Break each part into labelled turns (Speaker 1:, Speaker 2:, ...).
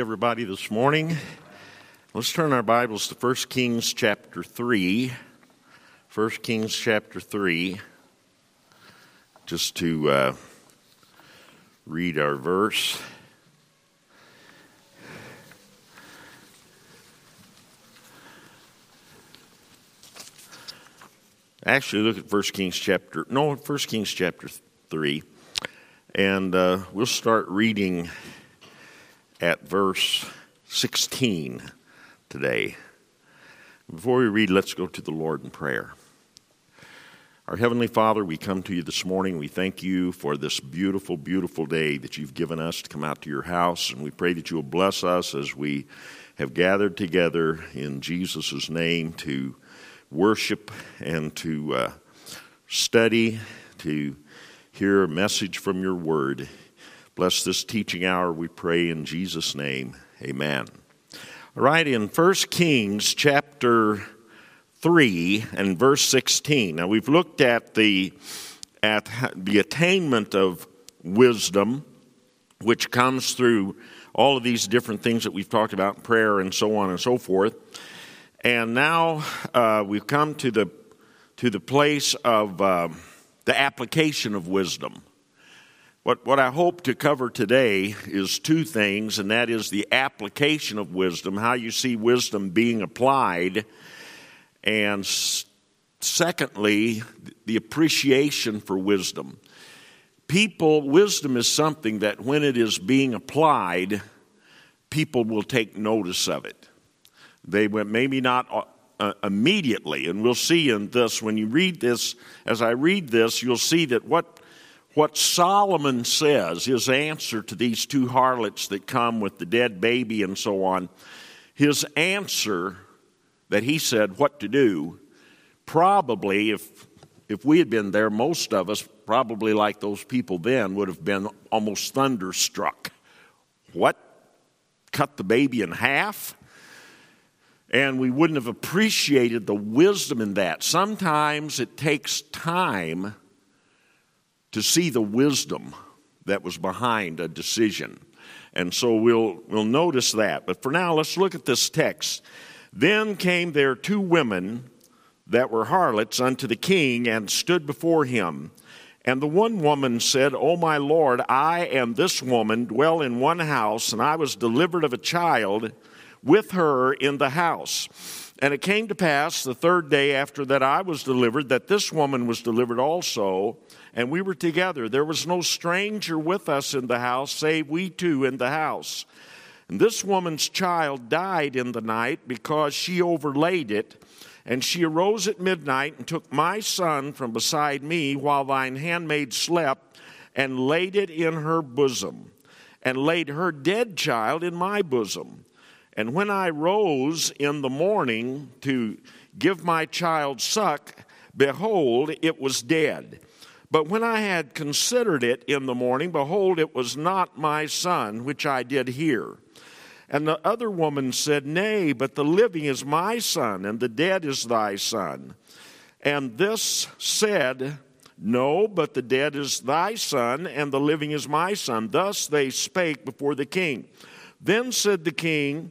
Speaker 1: everybody this morning. Let's turn our Bibles to 1 Kings chapter 3. 1 Kings chapter 3, just to uh, read our verse. Actually, look at 1 Kings chapter, no, 1 Kings chapter 3, and uh, we'll start reading at verse 16 today. Before we read, let's go to the Lord in prayer. Our Heavenly Father, we come to you this morning. We thank you for this beautiful, beautiful day that you've given us to come out to your house, and we pray that you will bless us as we have gathered together in Jesus' name to worship and to uh, study, to hear a message from your word. Bless this teaching hour, we pray in Jesus' name. Amen. All right, in 1 Kings chapter 3 and verse 16. Now we've looked at the at the attainment of wisdom which comes through all of these different things that we've talked about prayer and so on and so forth. And now uh, we've come to the to the place of uh, the application of wisdom. What, what I hope to cover today is two things, and that is the application of wisdom, how you see wisdom being applied, and secondly, the appreciation for wisdom. People, wisdom is something that when it is being applied, people will take notice of it. They maybe not uh, uh, immediately, and we'll see in this when you read this. As I read this, you'll see that what what Solomon says, his answer to these two harlots that come with the dead baby and so on, his answer that he said what to do, probably, if, if we had been there, most of us, probably like those people then, would have been almost thunderstruck. What? Cut the baby in half? And we wouldn't have appreciated the wisdom in that. Sometimes it takes time to see the wisdom that was behind a decision. And so we'll, we'll notice that. But for now, let's look at this text. Then came there two women that were harlots unto the king and stood before him. And the one woman said, O my Lord, I and this woman dwell in one house, and I was delivered of a child with her in the house. And it came to pass the third day after that I was delivered that this woman was delivered also and we were together. There was no stranger with us in the house, save we two in the house. And this woman's child died in the night because she overlaid it. And she arose at midnight and took my son from beside me while thine handmaid slept, and laid it in her bosom, and laid her dead child in my bosom. And when I rose in the morning to give my child suck, behold, it was dead. But when I had considered it in the morning, behold, it was not my son, which I did hear. And the other woman said, Nay, but the living is my son, and the dead is thy son. And this said, No, but the dead is thy son, and the living is my son. Thus they spake before the king. Then said the king,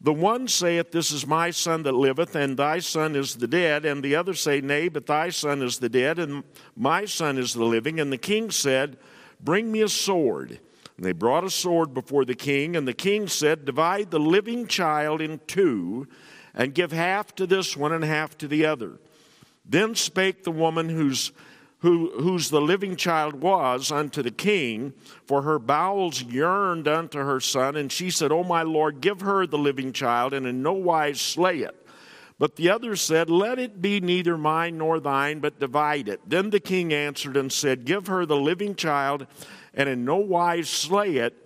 Speaker 1: the one saith, This is my son that liveth, and thy son is the dead. And the other say, Nay, but thy son is the dead, and my son is the living. And the king said, Bring me a sword. And they brought a sword before the king, and the king said, Divide the living child in two, and give half to this one and half to the other. Then spake the woman whose who, whose the living child was unto the king, for her bowels yearned unto her son. And she said, O my Lord, give her the living child, and in no wise slay it. But the other said, Let it be neither mine nor thine, but divide it. Then the king answered and said, Give her the living child, and in no wise slay it.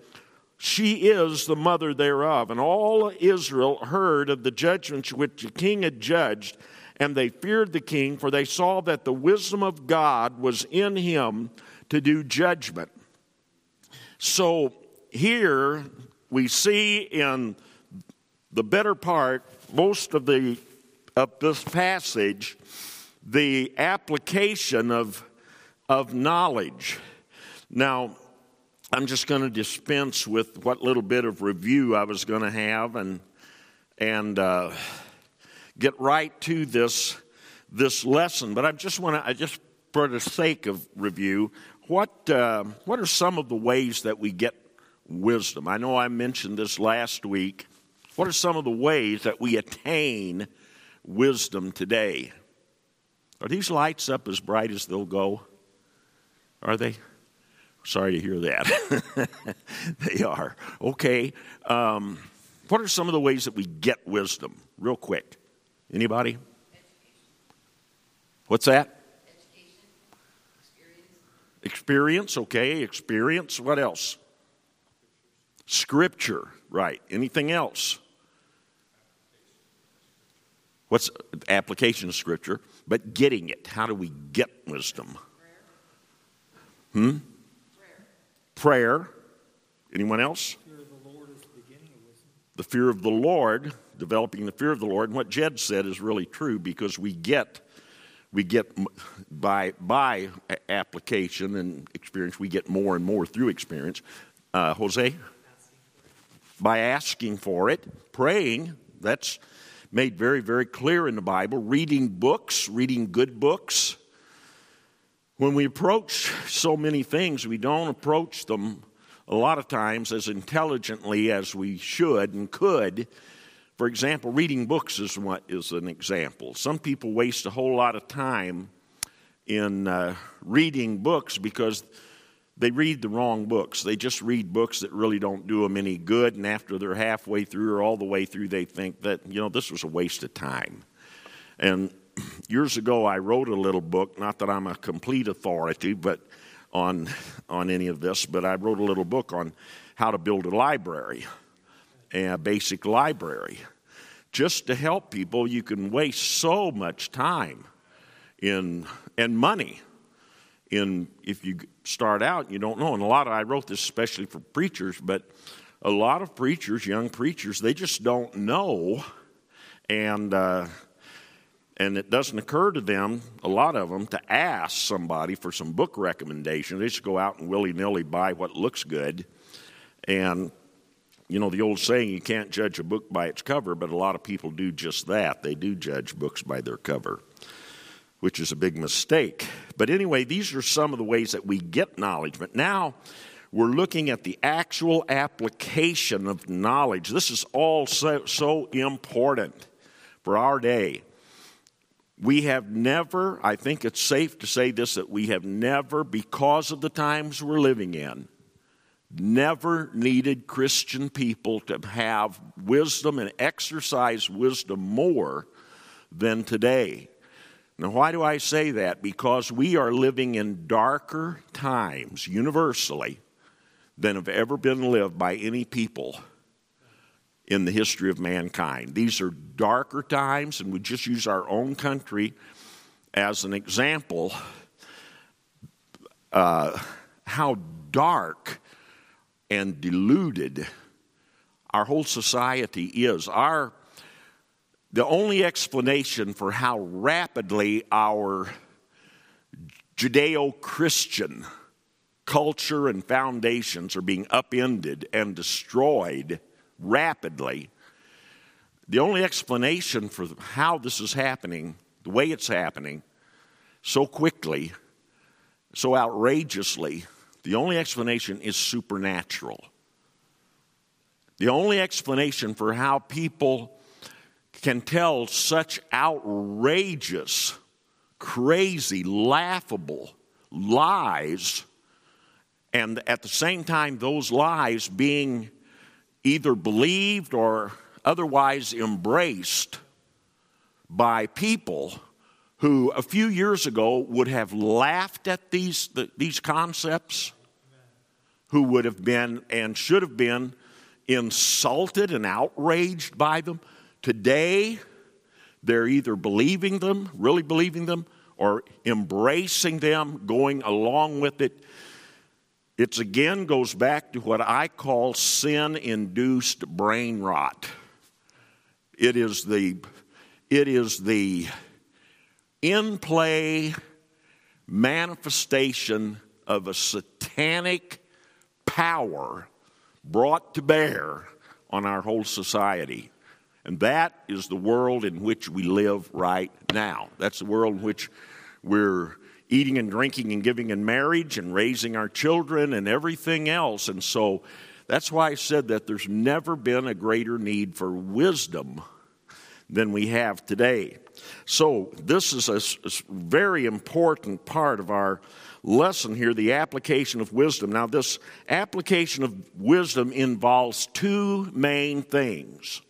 Speaker 1: She is the mother thereof. And all Israel heard of the judgments which the king had judged and they feared the king, for they saw that the wisdom of God was in him to do judgment. So here we see in the better part, most of the of this passage, the application of, of knowledge. Now, I'm just going to dispense with what little bit of review I was going to have and and uh, get right to this this lesson. But I just want to I just for the sake of review, what uh, what are some of the ways that we get wisdom? I know I mentioned this last week. What are some of the ways that we attain wisdom today? Are these lights up as bright as they'll go? Are they? Sorry to hear that. they are. Okay. Um, what are some of the ways that we get wisdom? Real quick. Anybody? What's that? Experience. experience, okay. Experience. What else? Scripture, right. Anything else? What's application of Scripture? But getting it. How do we get wisdom? Prayer. Hmm? prayer. Anyone else? The fear of the Lord, developing the fear of the Lord. And what Jed said is really true because we get, we get by, by application and experience, we get more and more through experience. Uh, Jose? By asking for it, praying, that's made very, very clear in the Bible. Reading books, reading good books, when we approach so many things, we don't approach them a lot of times as intelligently as we should and could. For example, reading books is what is an example. Some people waste a whole lot of time in uh, reading books because they read the wrong books. They just read books that really don't do them any good, and after they're halfway through or all the way through, they think that, you know, this was a waste of time. And years ago, I wrote a little book. Not that I'm a complete authority, but on on any of this, but I wrote a little book on how to build a library, a basic library, just to help people. You can waste so much time in and money in if you start out you don't know and a lot of i wrote this especially for preachers but a lot of preachers young preachers they just don't know and uh, and it doesn't occur to them, a lot of them, to ask somebody for some book recommendation. They just go out and willy nilly buy what looks good. And, you know, the old saying, you can't judge a book by its cover, but a lot of people do just that. They do judge books by their cover, which is a big mistake. But anyway, these are some of the ways that we get knowledge. But now, we're looking at the actual application of knowledge. This is all so, so important for our day. We have never, I think it's safe to say this, that we have never, because of the times we're living in, never needed Christian people to have wisdom and exercise wisdom more than today. Now, why do I say that? Because we are living in darker times universally than have ever been lived by any people in the history of mankind. These are darker times, and we just use our own country as an example. Uh, how dark and deluded our whole society is. Our the only explanation for how rapidly our Judeo Christian culture and foundations are being upended and destroyed rapidly. The only explanation for how this is happening, the way it's happening, so quickly, so outrageously, the only explanation is supernatural. The only explanation for how people can tell such outrageous, crazy, laughable lies, and at the same time, those lies being either believed or otherwise embraced by people who a few years ago would have laughed at these, these concepts, who would have been and should have been insulted and outraged by them. Today, they're either believing them, really believing them, or embracing them, going along with it. It again goes back to what I call sin induced brain rot. It is the, it is the in play manifestation of a satanic power brought to bear on our whole society. And that is the world in which we live right now. That's the world in which we're eating and drinking and giving in marriage and raising our children and everything else. And so that's why I said that there's never been a greater need for wisdom than we have today. So, this is a, a very important part of our lesson here the application of wisdom. Now, this application of wisdom involves two main things.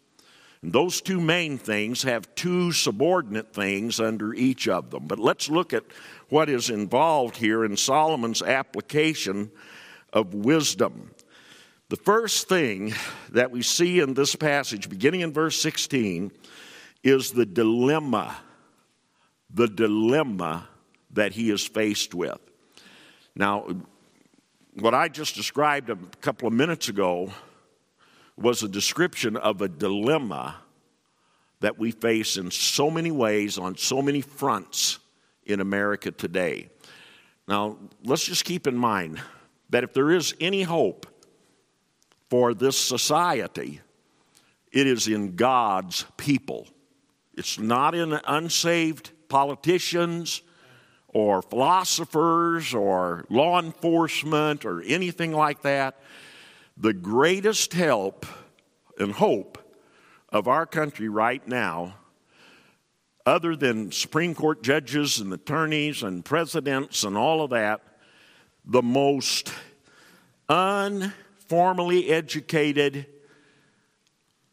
Speaker 1: And those two main things have two subordinate things under each of them. But let's look at what is involved here in Solomon's application of wisdom. The first thing that we see in this passage, beginning in verse 16, is the dilemma, the dilemma that he is faced with. Now, what I just described a couple of minutes ago was a description of a dilemma that we face in so many ways on so many fronts in America today. Now, let's just keep in mind that if there is any hope for this society, it is in God's people. It's not in unsaved politicians or philosophers or law enforcement or anything like that. The greatest help and hope of our country right now, other than Supreme Court judges and attorneys and presidents and all of that, the most unformally educated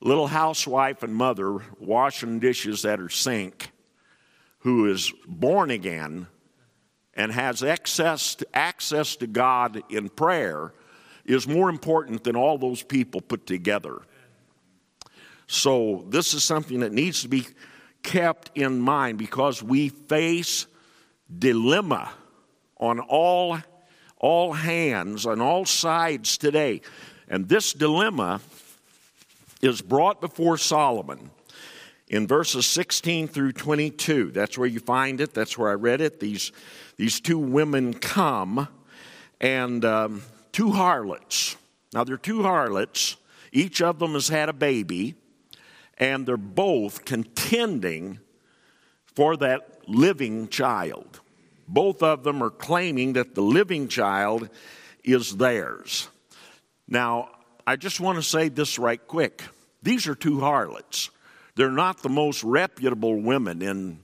Speaker 1: little housewife and mother washing dishes at her sink who is born again and has access to, access to God in prayer is more important than all those people put together. So, this is something that needs to be kept in mind because we face dilemma on all, all hands, on all sides today. And this dilemma is brought before Solomon in verses 16 through 22. That's where you find it. That's where I read it. These, these two women come, and um, two harlots. Now, they're two harlots. Each of them has had a baby, and they're both contending for that living child. Both of them are claiming that the living child is theirs. Now, I just want to say this right quick. These are two harlots. They're not the most reputable women in,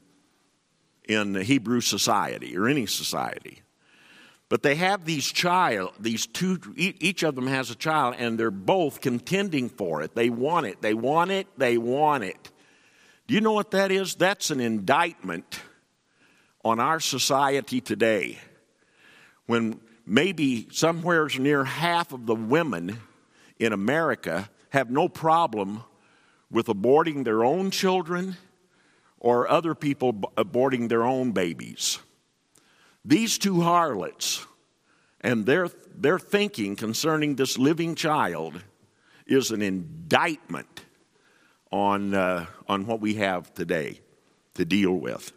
Speaker 1: in Hebrew society or any society. But they have these child, these two, each of them has a child, and they're both contending for it. They want it, they want it, they want it. Do you know what that is? That's an indictment on our society today. When maybe somewhere near half of the women in America have no problem with aborting their own children or other people aborting their own babies. These two harlots and their, their thinking concerning this living child is an indictment on, uh, on what we have today to deal with.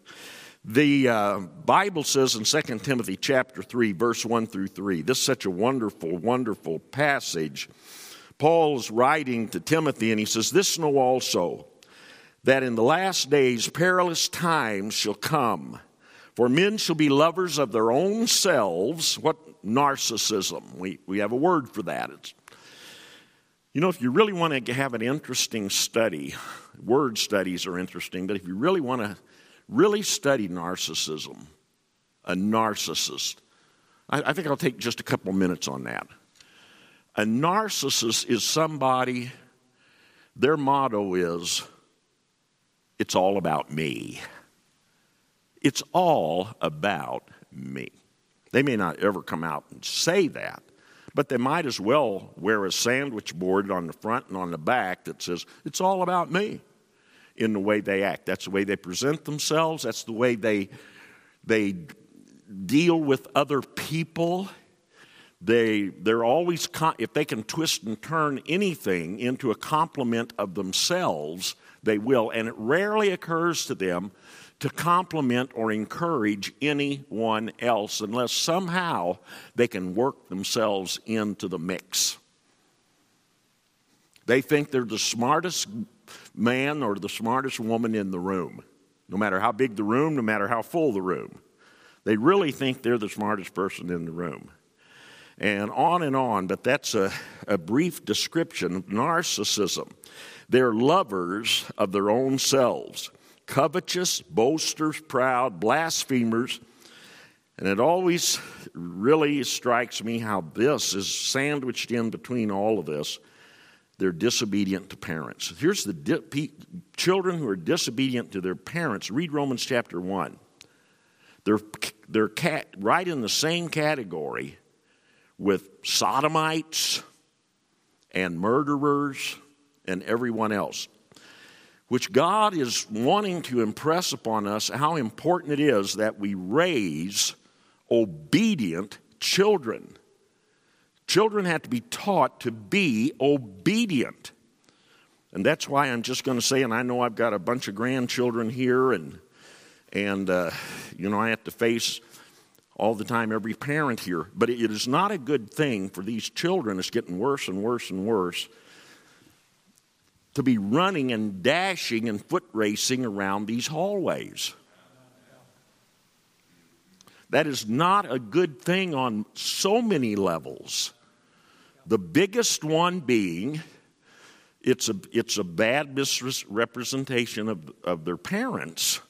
Speaker 1: The uh, Bible says in 2 Timothy chapter 3, verse 1 through 3, this is such a wonderful, wonderful passage. Paul's writing to Timothy, and he says, This know also, that in the last days perilous times shall come. For men shall be lovers of their own selves. What narcissism? We, we have a word for that. It's, you know, if you really want to have an interesting study, word studies are interesting, but if you really want to really study narcissism, a narcissist, I, I think I'll take just a couple minutes on that. A narcissist is somebody, their motto is, it's all about me. It's all about me. They may not ever come out and say that, but they might as well wear a sandwich board on the front and on the back that says, It's all about me in the way they act. That's the way they present themselves, that's the way they, they deal with other people. They, they're always, if they can twist and turn anything into a compliment of themselves, they will. And it rarely occurs to them to compliment or encourage anyone else unless somehow they can work themselves into the mix. They think they're the smartest man or the smartest woman in the room, no matter how big the room, no matter how full the room. They really think they're the smartest person in the room. And on and on, but that's a, a brief description of narcissism. They're lovers of their own selves, covetous, boasters, proud, blasphemers. And it always really strikes me how this is sandwiched in between all of this. They're disobedient to parents. Here's the di- children who are disobedient to their parents. Read Romans chapter 1. They're, they're cat, right in the same category with sodomites and murderers and everyone else, which God is wanting to impress upon us how important it is that we raise obedient children. Children have to be taught to be obedient. And that's why I'm just going to say, and I know I've got a bunch of grandchildren here, and, and uh, you know, I have to face all the time every parent here. But it is not a good thing for these children, it's getting worse and worse and worse, to be running and dashing and foot racing around these hallways. That is not a good thing on so many levels. The biggest one being it's a, it's a bad misrepresentation of, of their parents.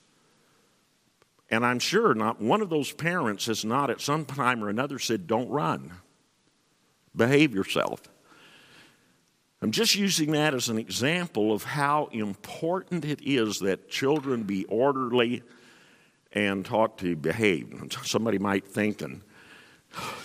Speaker 1: And I'm sure not one of those parents has not at some time or another said, Don't run, behave yourself. I'm just using that as an example of how important it is that children be orderly and taught to behave. Somebody might think, and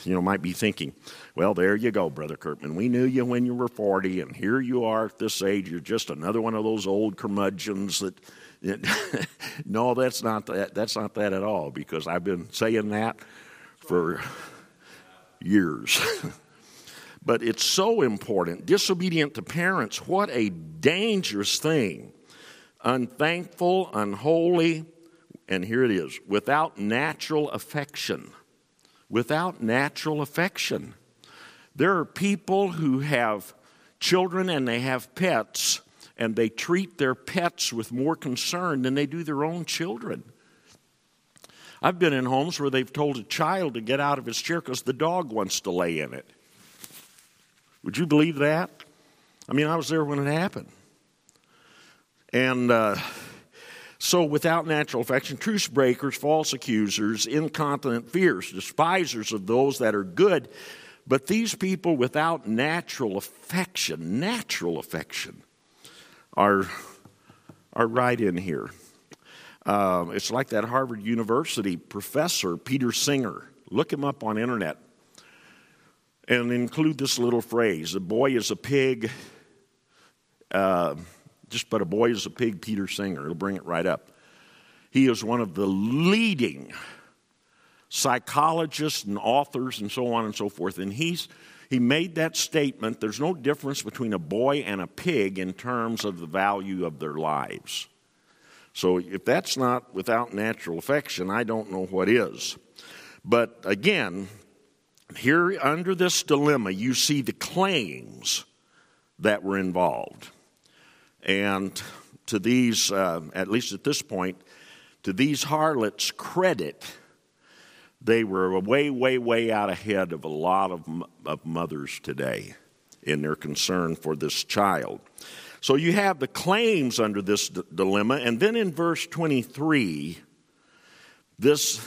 Speaker 1: you know, might be thinking, well, there you go, Brother Curtman. We knew you when you were 40, and here you are at this age. You're just another one of those old curmudgeons that. no, that's not that. That's not that at all. Because I've been saying that for years. But it's so important. Disobedient to parents, what a dangerous thing. Unthankful, unholy, and here it is without natural affection. Without natural affection. There are people who have children and they have pets, and they treat their pets with more concern than they do their own children. I've been in homes where they've told a child to get out of his chair because the dog wants to lay in it. Would you believe that? I mean, I was there when it happened. And uh, so, without natural affection, truce breakers, false accusers, incontinent fears, despisers of those that are good. But these people without natural affection, natural affection, are, are right in here. Uh, it's like that Harvard University professor, Peter Singer. Look him up on internet and include this little phrase a boy is a pig uh, just but a boy is a pig peter singer it'll bring it right up he is one of the leading psychologists and authors and so on and so forth and he's he made that statement there's no difference between a boy and a pig in terms of the value of their lives so if that's not without natural affection i don't know what is but again here, under this dilemma, you see the claims that were involved. And to these, uh, at least at this point, to these harlots' credit, they were way, way, way out ahead of a lot of, of mothers today in their concern for this child. So you have the claims under this d- dilemma, and then in verse 23, this,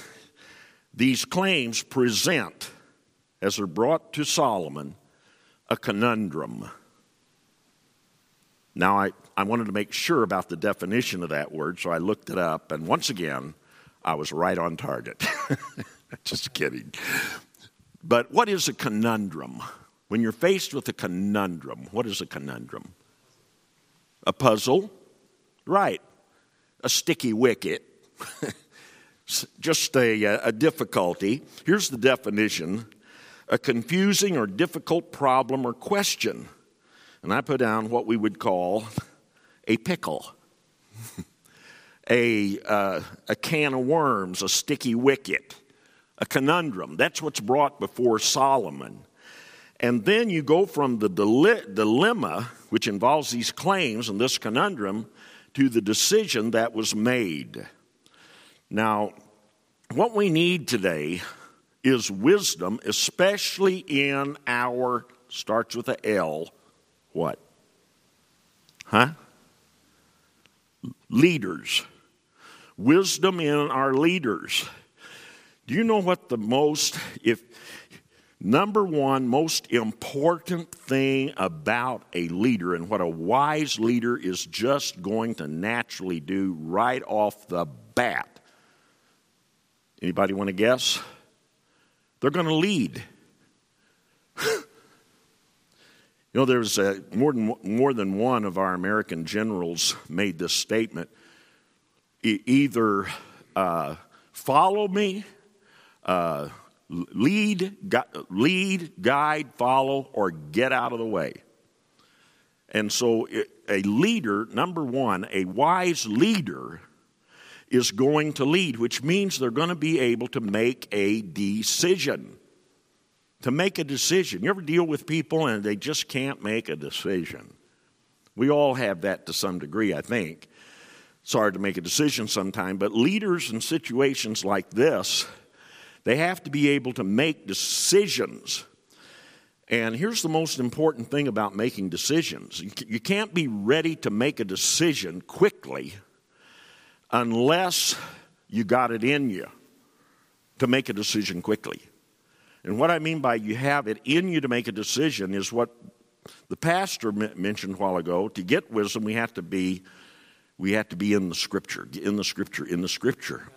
Speaker 1: these claims present as they're brought to Solomon a conundrum. Now, I, I wanted to make sure about the definition of that word, so I looked it up, and once again, I was right on target. Just kidding. But what is a conundrum? When you're faced with a conundrum, what is a conundrum? A puzzle? Right. A sticky wicket. Just a, a difficulty. Here's the definition a confusing or difficult problem or question. And I put down what we would call a pickle, a, uh, a can of worms, a sticky wicket, a conundrum. That's what's brought before Solomon. And then you go from the dilemma, which involves these claims and this conundrum, to the decision that was made. Now, what we need today is wisdom, especially in our, starts with a L, what? Huh? Leaders. Wisdom in our leaders. Do you know what the most, if, number one most important thing about a leader and what a wise leader is just going to naturally do right off the bat? Anybody want to guess? They're going to lead. you know, there's a, more, than, more than one of our American generals made this statement either uh, follow me, uh, lead, gu- lead, guide, follow, or get out of the way. And so, a leader, number one, a wise leader is going to lead, which means they're going to be able to make a decision. To make a decision. You ever deal with people and they just can't make a decision? We all have that to some degree, I think. It's hard to make a decision sometime, but leaders in situations like this, they have to be able to make decisions. And here's the most important thing about making decisions you can't be ready to make a decision quickly unless you got it in you to make a decision quickly. And what I mean by you have it in you to make a decision is what the pastor mentioned a while ago. To get wisdom, we have to be we have to be in the scripture, in the scripture, in the scripture.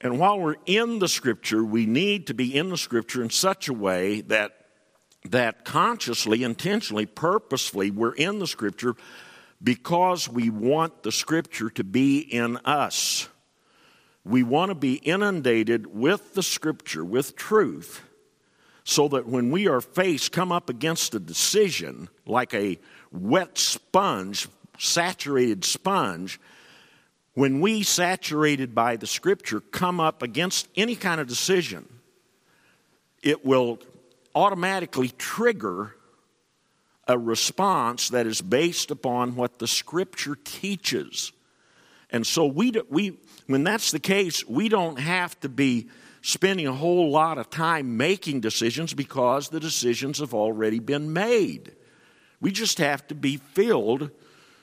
Speaker 1: And while we're in the scripture, we need to be in the scripture in such a way that that consciously, intentionally, purposefully, we're in the scripture because we want the scripture to be in us. We want to be inundated with the scripture, with truth, so that when we are faced, come up against a decision like a wet sponge, saturated sponge, when we, saturated by the scripture, come up against any kind of decision, it will automatically trigger a response that is based upon what the scripture teaches. And so we, we when that's the case, we don't have to be spending a whole lot of time making decisions because the decisions have already been made. We just have to be filled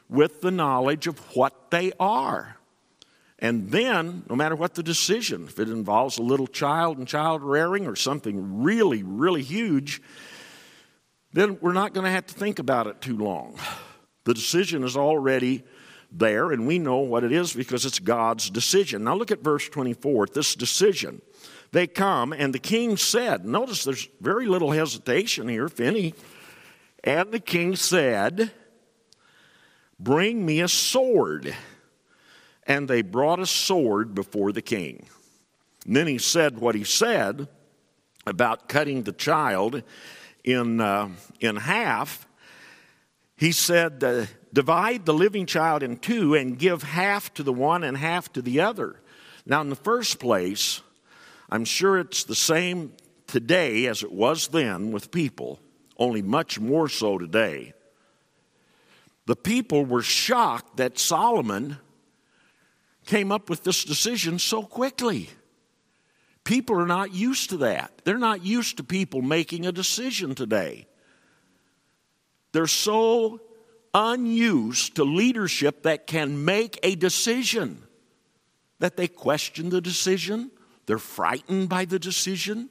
Speaker 1: with the knowledge of what they are. And then, no matter what the decision, if it involves a little child and child rearing or something really, really huge, then we're not going to have to think about it too long. The decision is already there, and we know what it is because it's God's decision. Now look at verse 24. This decision. They come, and the king said, notice there's very little hesitation here, if any. And the king said, Bring me a sword. And they brought a sword before the king. And then he said what he said about cutting the child in, uh, in half, he said, uh, Divide the living child in two and give half to the one and half to the other. Now, in the first place, I'm sure it's the same today as it was then with people, only much more so today. The people were shocked that Solomon came up with this decision so quickly. People are not used to that. They're not used to people making a decision today. They're so unused to leadership that can make a decision that they question the decision. They're frightened by the decision.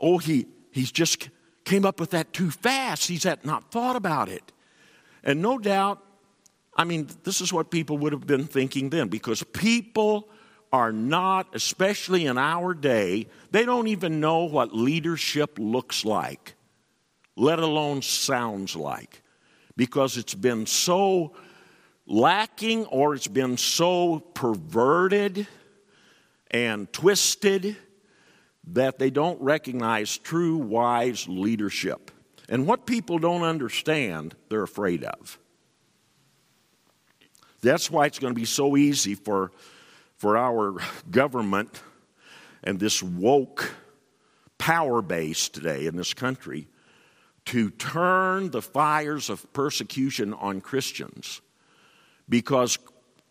Speaker 1: Oh, he, he's just came up with that too fast. He's not thought about it. And no doubt, I mean, this is what people would have been thinking then because people are not, especially in our day, they don't even know what leadership looks like, let alone sounds like, because it's been so lacking or it's been so perverted and twisted that they don't recognize true wise leadership. And what people don't understand, they're afraid of. That's why it's going to be so easy for, for our government and this woke power base today in this country to turn the fires of persecution on Christians because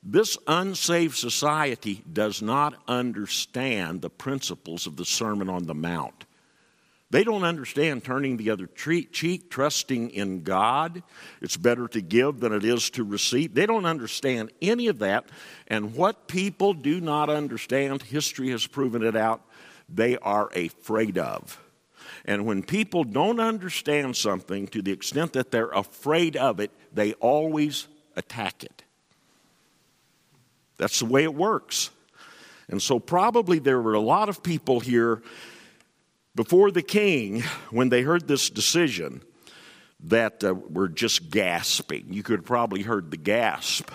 Speaker 1: this unsaved society does not understand the principles of the Sermon on the Mount. They don't understand turning the other cheek, trusting in God. It's better to give than it is to receive. They don't understand any of that. And what people do not understand, history has proven it out, they are afraid of. And when people don't understand something to the extent that they're afraid of it, they always attack it. That's the way it works. And so, probably there were a lot of people here before the king when they heard this decision that uh, were just gasping. You could have probably heard the gasp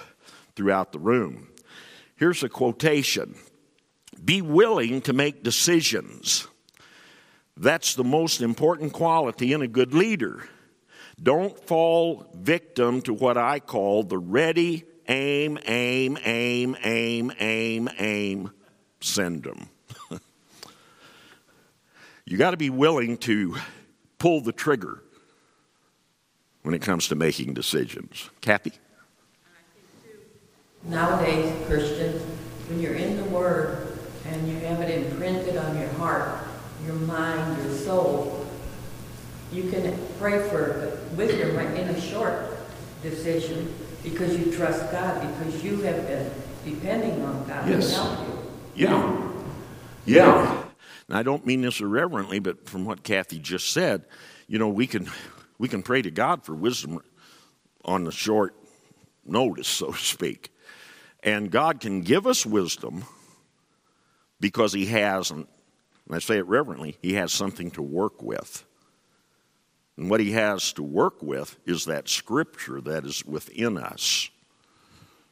Speaker 1: throughout the room. Here's a quotation Be willing to make decisions. That's the most important quality in a good leader. Don't fall victim to what I call the ready, aim, aim, aim, aim, aim, aim syndrome. You got to be willing to pull the trigger when it comes to making decisions. Kathy?
Speaker 2: Nowadays, Christians, when you're in the Word and you have it imprinted on your heart, your mind, your soul, you can pray for wisdom in a short decision because you trust God, because you have been depending on God yes. to help you.
Speaker 1: Yeah. Yeah. And I don't mean this irreverently, but from what Kathy just said, you know, we can we can pray to God for wisdom on the short notice, so to speak. And God can give us wisdom because He has, and I say it reverently, He has something to work with. And what he has to work with is that scripture that is within us.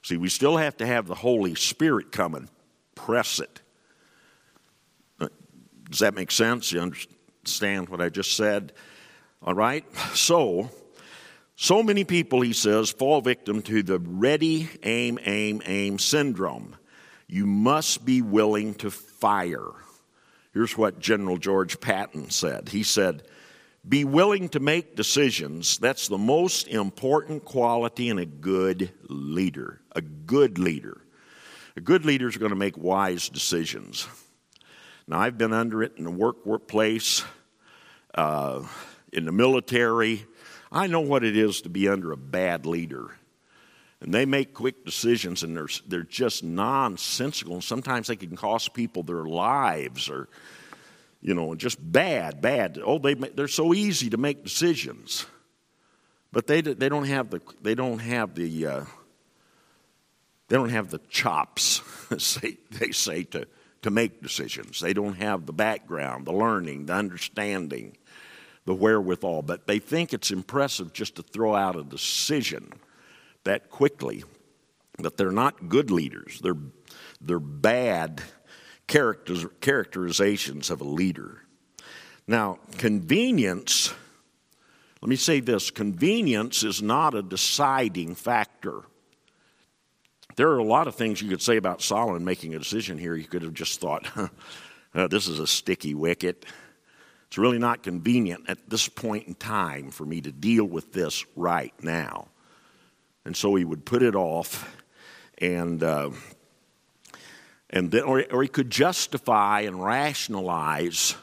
Speaker 1: See, we still have to have the Holy Spirit come and press it. Does that make sense? You understand what I just said? All right? So, so many people, he says, fall victim to the ready, aim, aim, aim syndrome. You must be willing to fire. Here's what General George Patton said. He said, be willing to make decisions. That's the most important quality in a good leader. A good leader. A good leader is going to make wise decisions. Now, I've been under it in the work workplace, uh, in the military. I know what it is to be under a bad leader. And they make quick decisions, and they're, they're just nonsensical. And sometimes they can cost people their lives or you know, just bad, bad. Oh, they, they're so easy to make decisions. But they, they don't have the, they don't have the, uh, they don't have the chops, they, they say, to, to make decisions. They don't have the background, the learning, the understanding, the wherewithal. But they think it's impressive just to throw out a decision that quickly. But they're not good leaders. They're, they're bad characterizations of a leader. Now, convenience, let me say this convenience is not a deciding factor. There are a lot of things you could say about Solomon making a decision here. You could have just thought, uh, this is a sticky wicket. It's really not convenient at this point in time for me to deal with this right now. And so he would put it off and uh, and then, or, or he could justify and rationalize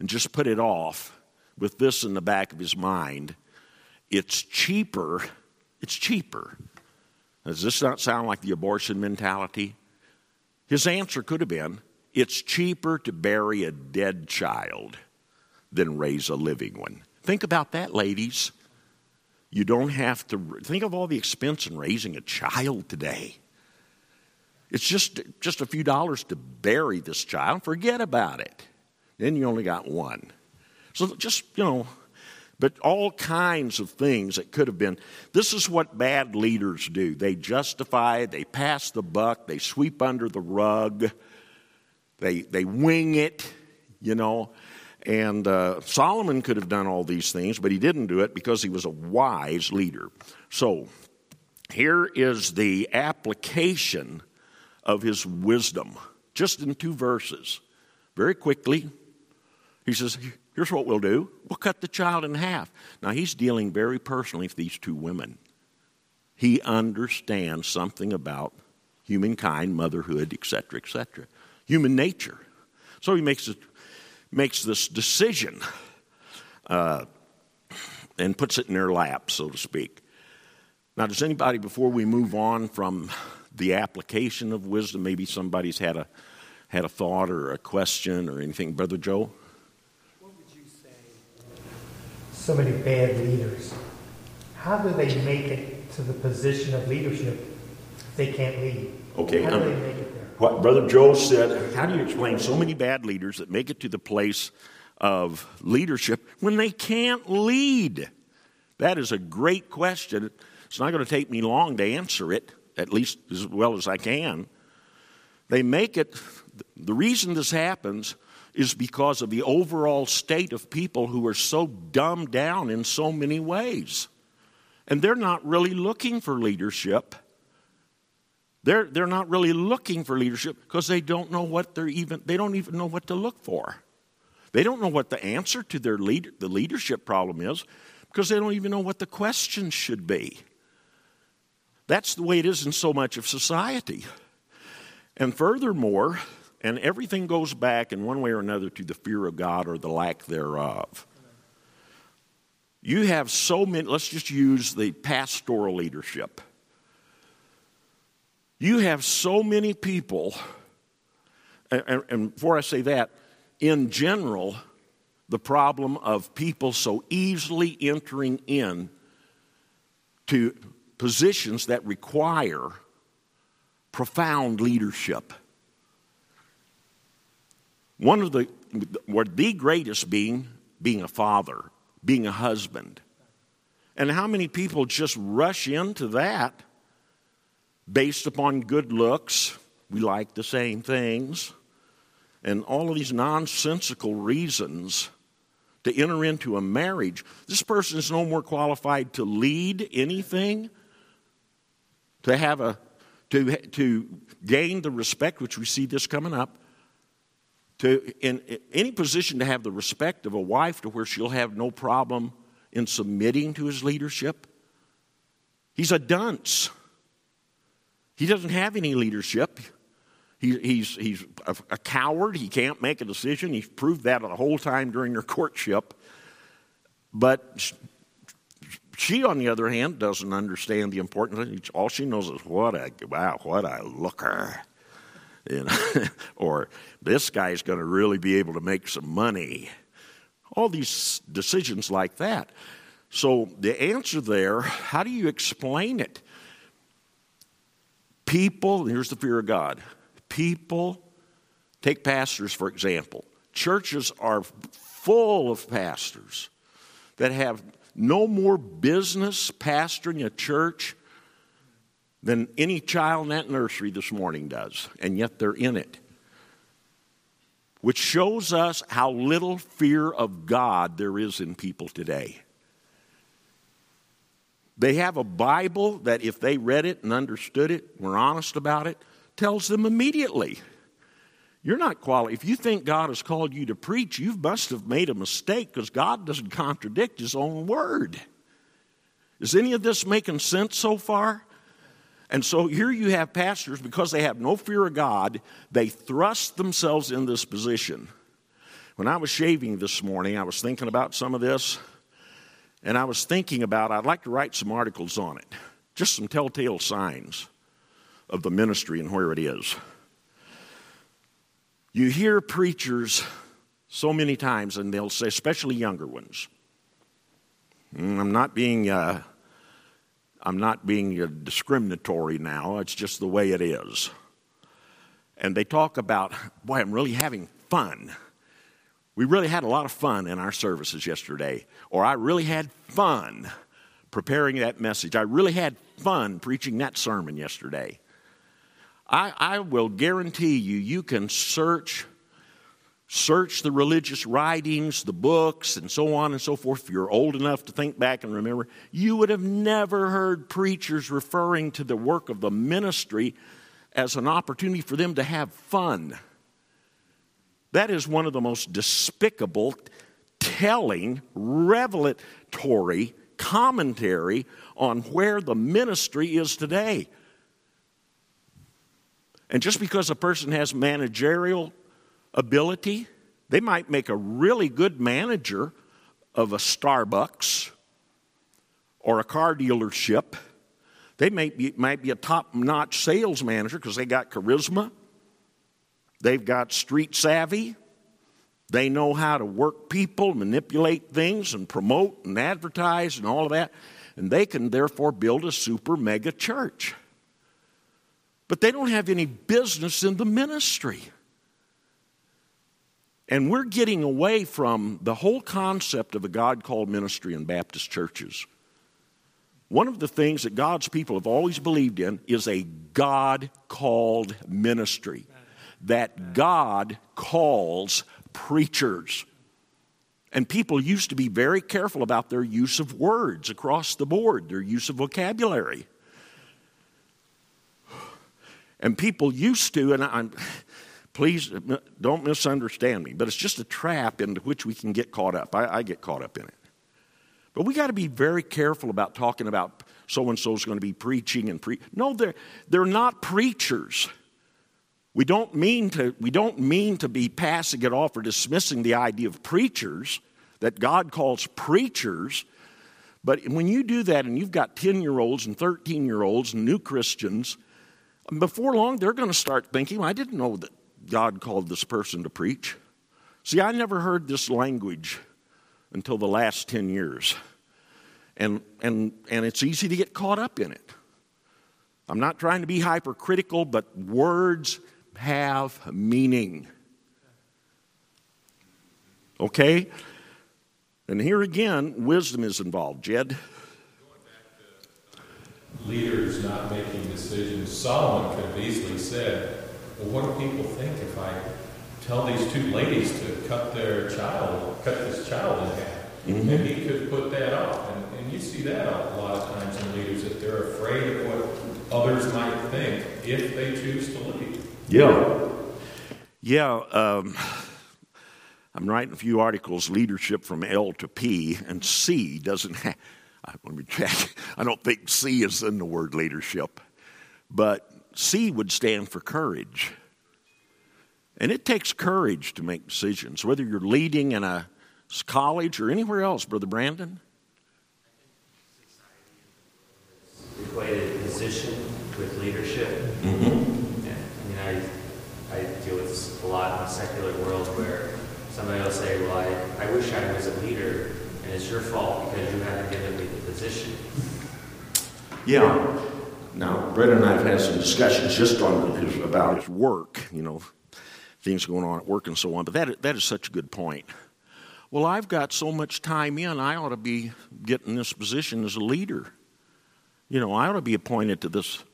Speaker 1: and just put it off with this in the back of his mind. It's cheaper. It's cheaper. Does this not sound like the abortion mentality? His answer could have been it's cheaper to bury a dead child than raise a living one. Think about that, ladies. You don't have to think of all the expense in raising a child today. It's just, just a few dollars to bury this child. Forget about it. Then you only got one. So just, you know, but all kinds of things that could have been. This is what bad leaders do they justify, they pass the buck, they sweep under the rug, they, they wing it. you know. And uh, Solomon could have done all these things, but he didn't do it because he was a wise leader. So here is the application of his wisdom, just in two verses. Very quickly, he says, Here's what we'll do we'll cut the child in half. Now, he's dealing very personally with these two women. He understands something about humankind, motherhood, etc., etc., human nature. So he makes, it, makes this decision uh, and puts it in their lap, so to speak. Now, does anybody, before we move on from the application of wisdom, maybe somebody's had a, had a thought or a question or anything? Brother Joe?
Speaker 3: What would you say? So many bad leaders. How do they make it to the position of leadership if they can't lead?
Speaker 1: Okay.
Speaker 3: How do
Speaker 1: um,
Speaker 3: they make it there?
Speaker 1: What Brother Joe said, how do you explain so many bad leaders that make it to the place of leadership when they can't lead? That is a great question. It's not going to take me long to answer it, at least as well as I can. They make it, the reason this happens is because of the overall state of people who are so dumbed down in so many ways. And they're not really looking for leadership. They're, they're not really looking for leadership because they don't know what they're even, they don't even know what to look for. They don't know what the answer to their lead, the leadership problem is because they don't even know what the question should be. That's the way it is in so much of society. And furthermore, and everything goes back in one way or another to the fear of God or the lack thereof. You have so many, let's just use the pastoral leadership. You have so many people, and, and before I say that, in general, the problem of people so easily entering in to positions that require profound leadership. One of the, or the greatest being, being a father, being a husband. And how many people just rush into that based upon good looks? We like the same things. And all of these nonsensical reasons to enter into a marriage. This person is no more qualified to lead anything to have a to to gain the respect which we see this coming up to in, any position to have the respect of a wife to where she'll have no problem in submitting to his leadership he's a dunce. He doesn't have any leadership. He, he's, he's a, a coward. He can't make a decision. He's proved that the whole time during their courtship. But she, on the other hand, doesn't understand the importance. All she knows is what a wow, what a looker, or this guy's going to really be able to make some money. All these decisions like that. So the answer there, how do you explain it? People, here's the fear of God. People, take pastors for example. Churches are full of pastors that have no more business pastoring a church than any child in that nursery this morning does, and yet they're in it. Which shows us how little fear of God there is in people today. They have a Bible that, if they read it and understood it, were honest about it, tells them immediately you're not qualified. If you think God has called you to preach, you must have made a mistake because God doesn't contradict His own word. Is any of this making sense so far? And so here you have pastors, because they have no fear of God, they thrust themselves in this position. When I was shaving this morning, I was thinking about some of this, and I was thinking about I'd like to write some articles on it, just some telltale signs of the ministry and where it is. You hear preachers so many times, and they'll say, especially younger ones. Mm, I'm not being, uh, I'm not being discriminatory now. It's just the way it is. And they talk about, boy, I'm really having fun. We really had a lot of fun in our services yesterday, or I really had fun preparing that message. I really had fun preaching that sermon yesterday. I, I will guarantee you, you can search search the religious writings, the books, and so on and so forth, if you're old enough to think back and remember, you would have never heard preachers referring to the work of the ministry as an opportunity for them to have fun. That is one of the most despicable, telling, revelatory commentary on where the ministry is today. And just because a person has managerial ability, they might make a really good manager of a Starbucks or a car dealership. They may be, might be a top notch sales manager because they got charisma, they've got street savvy, they know how to work people, manipulate things, and promote and advertise and all of that. And they can therefore build a super mega church. But they don't have any business in the ministry. And we're getting away from the whole concept of a God called ministry in Baptist churches. One of the things that God's people have always believed in is a God called ministry. That God calls preachers. And people used to be very careful about their use of words across the board, their use of vocabulary. And people used to, and I'm, please uh, don't misunderstand me, but it's just a trap into which we can get caught up. I, I get caught up in it. But we got to be very careful about talking about so and so is going to be preaching and pre. No, they're, they're not preachers. We don't mean to, we don't mean to be passing it off or dismissing the idea of preachers that God calls preachers. But when you do that and you've got 10 year olds and 13 year olds and new Christians, before long they're going to start thinking, I didn't know that God called this person to preach. See, I never heard this language until the last 10 years. And, and, and it's easy to get caught up in it. I'm not trying to be hypercritical, but words have meaning. Okay? And here again, wisdom is involved. Jed?
Speaker 4: Leaders not making decisions. Solomon could have easily said, Well, what do people think if I tell these two ladies to cut their child, cut this child in half? Mm-hmm. And he could put that off. And, and you see that a lot of times in leaders that they're afraid of what others might think if they choose to lead.
Speaker 1: Yeah. Yeah. Um, I'm writing a few articles, leadership from L to P, and C doesn't have, let me check. I don't think C is in the word leadership, but C would stand for courage. And it takes courage to make decisions, whether you're leading in a college or anywhere else, Brother Brandon.
Speaker 5: Equated position with leadership.
Speaker 1: Mm-hmm.
Speaker 5: I deal with this a lot in the secular world where somebody will say, well, I, I wish I was a leader, and it's your fault because you haven't given me the position.
Speaker 1: Yeah. Now, Brett and I have had some discussions just on his, about his work, you know, things going on at work and so on, but that, that is such a good point. Well, I've got so much time in, I ought to be getting this position as a leader. You know, I ought to be appointed to this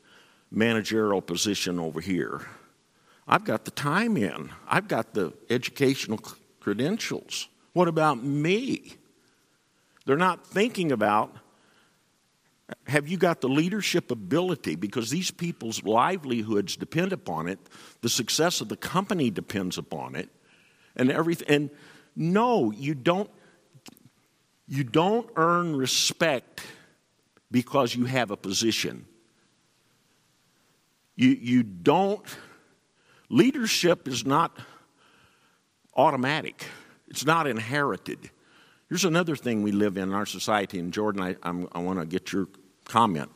Speaker 1: managerial position over here. I've got the time in, I've got the educational credentials. What about me? They're not thinking about have you got the leadership ability? Because these people's livelihoods depend upon it, the success of the company depends upon it, and everything. And no, you don't. You don't earn respect because you have a position. You, you don't Leadership is not automatic, it's not inherited. Here's another thing we live in, in our society, and Jordan, I, I'm, I want to get your comment.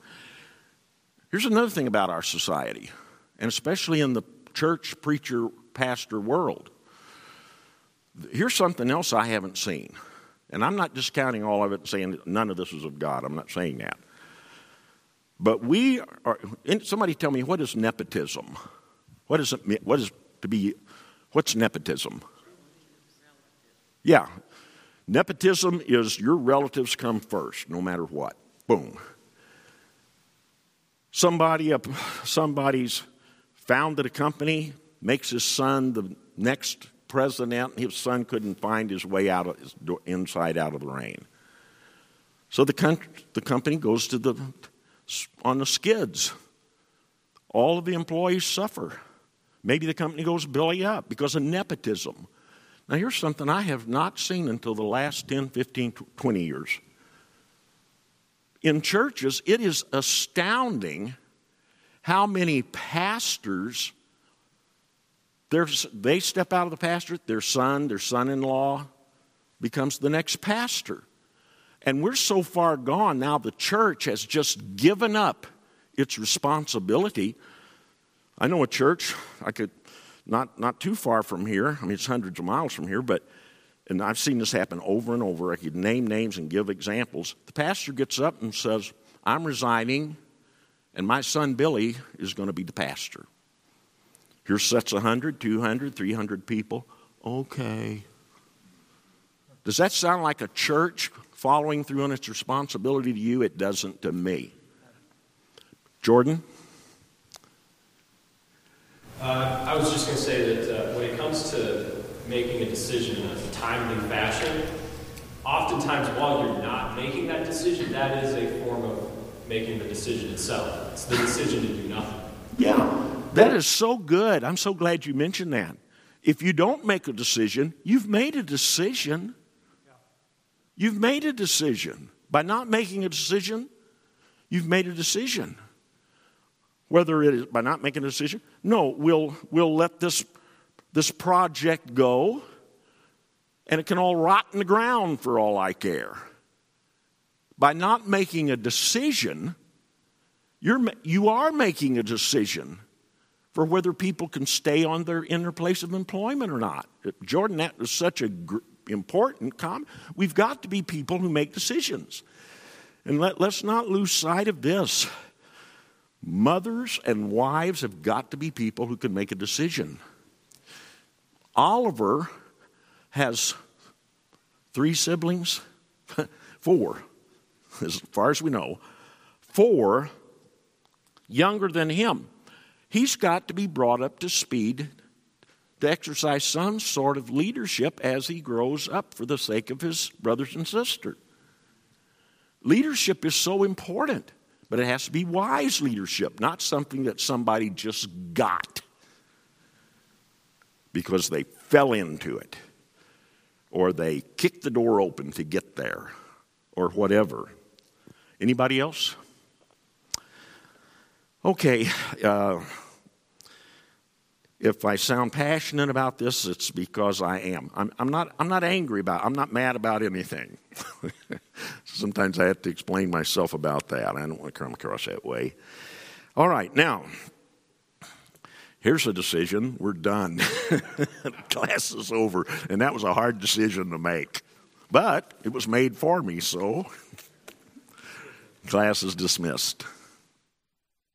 Speaker 1: Here's another thing about our society, and especially in the church, preacher, pastor world. Here's something else I haven't seen. And I'm not discounting all of it and saying none of this is of God. I'm not saying that. But we are, somebody tell me, what is nepotism? What is it? What is to be? What's nepotism? Yeah, nepotism is your relatives come first, no matter what. Boom. Somebody somebody's founded a company, makes his son the next president, his son couldn't find his way out of his door, inside out of the rain. So the, the company goes to the on the skids. All of the employees suffer. Maybe the company goes belly up because of nepotism. Now, here's something I have not seen until the last 10, 15, 20 years. In churches, it is astounding how many pastors they step out of the pastorate, their son, their son in law becomes the next pastor. And we're so far gone now, the church has just given up its responsibility. I know a church, I could, not, not too far from here, I mean, it's hundreds of miles from here, but, and I've seen this happen over and over. I could name names and give examples. The pastor gets up and says, I'm resigning, and my son Billy is going to be the pastor. Here sets 100, 200, 300 people. Okay. Does that sound like a church following through on its responsibility to you? It doesn't to me. Jordan?
Speaker 6: Uh, I was just going to say that uh, when it comes to making a decision in a timely fashion, oftentimes while you're not making that decision, that is a form of making the decision itself. It's the decision to do nothing.
Speaker 1: Yeah, that is so good. I'm so glad you mentioned that. If you don't make a decision, you've made a decision. You've made a decision. By not making a decision, you've made a decision. Whether it is by not making a decision, no, we'll, we'll let this, this project go and it can all rot in the ground for all I care. By not making a decision, you're, you are making a decision for whether people can stay on their in their place of employment or not. Jordan, that was such a gr- important comment. We've got to be people who make decisions. And let, let's not lose sight of this. Mothers and wives have got to be people who can make a decision. Oliver has three siblings, four, as far as we know, four younger than him. He's got to be brought up to speed to exercise some sort of leadership as he grows up for the sake of his brothers and sisters. Leadership is so important, but it has to be wise leadership, not something that somebody just got because they fell into it or they kicked the door open to get there or whatever. Anybody else? Okay. Uh, if I sound passionate about this, it's because I am. I'm, I'm, not, I'm not angry about I'm not mad about anything. Sometimes I have to explain myself about that. I don't want to come across that way. All right, now, here's a decision. We're done. Class is over. And that was a hard decision to make. But it was made for me, so class is dismissed.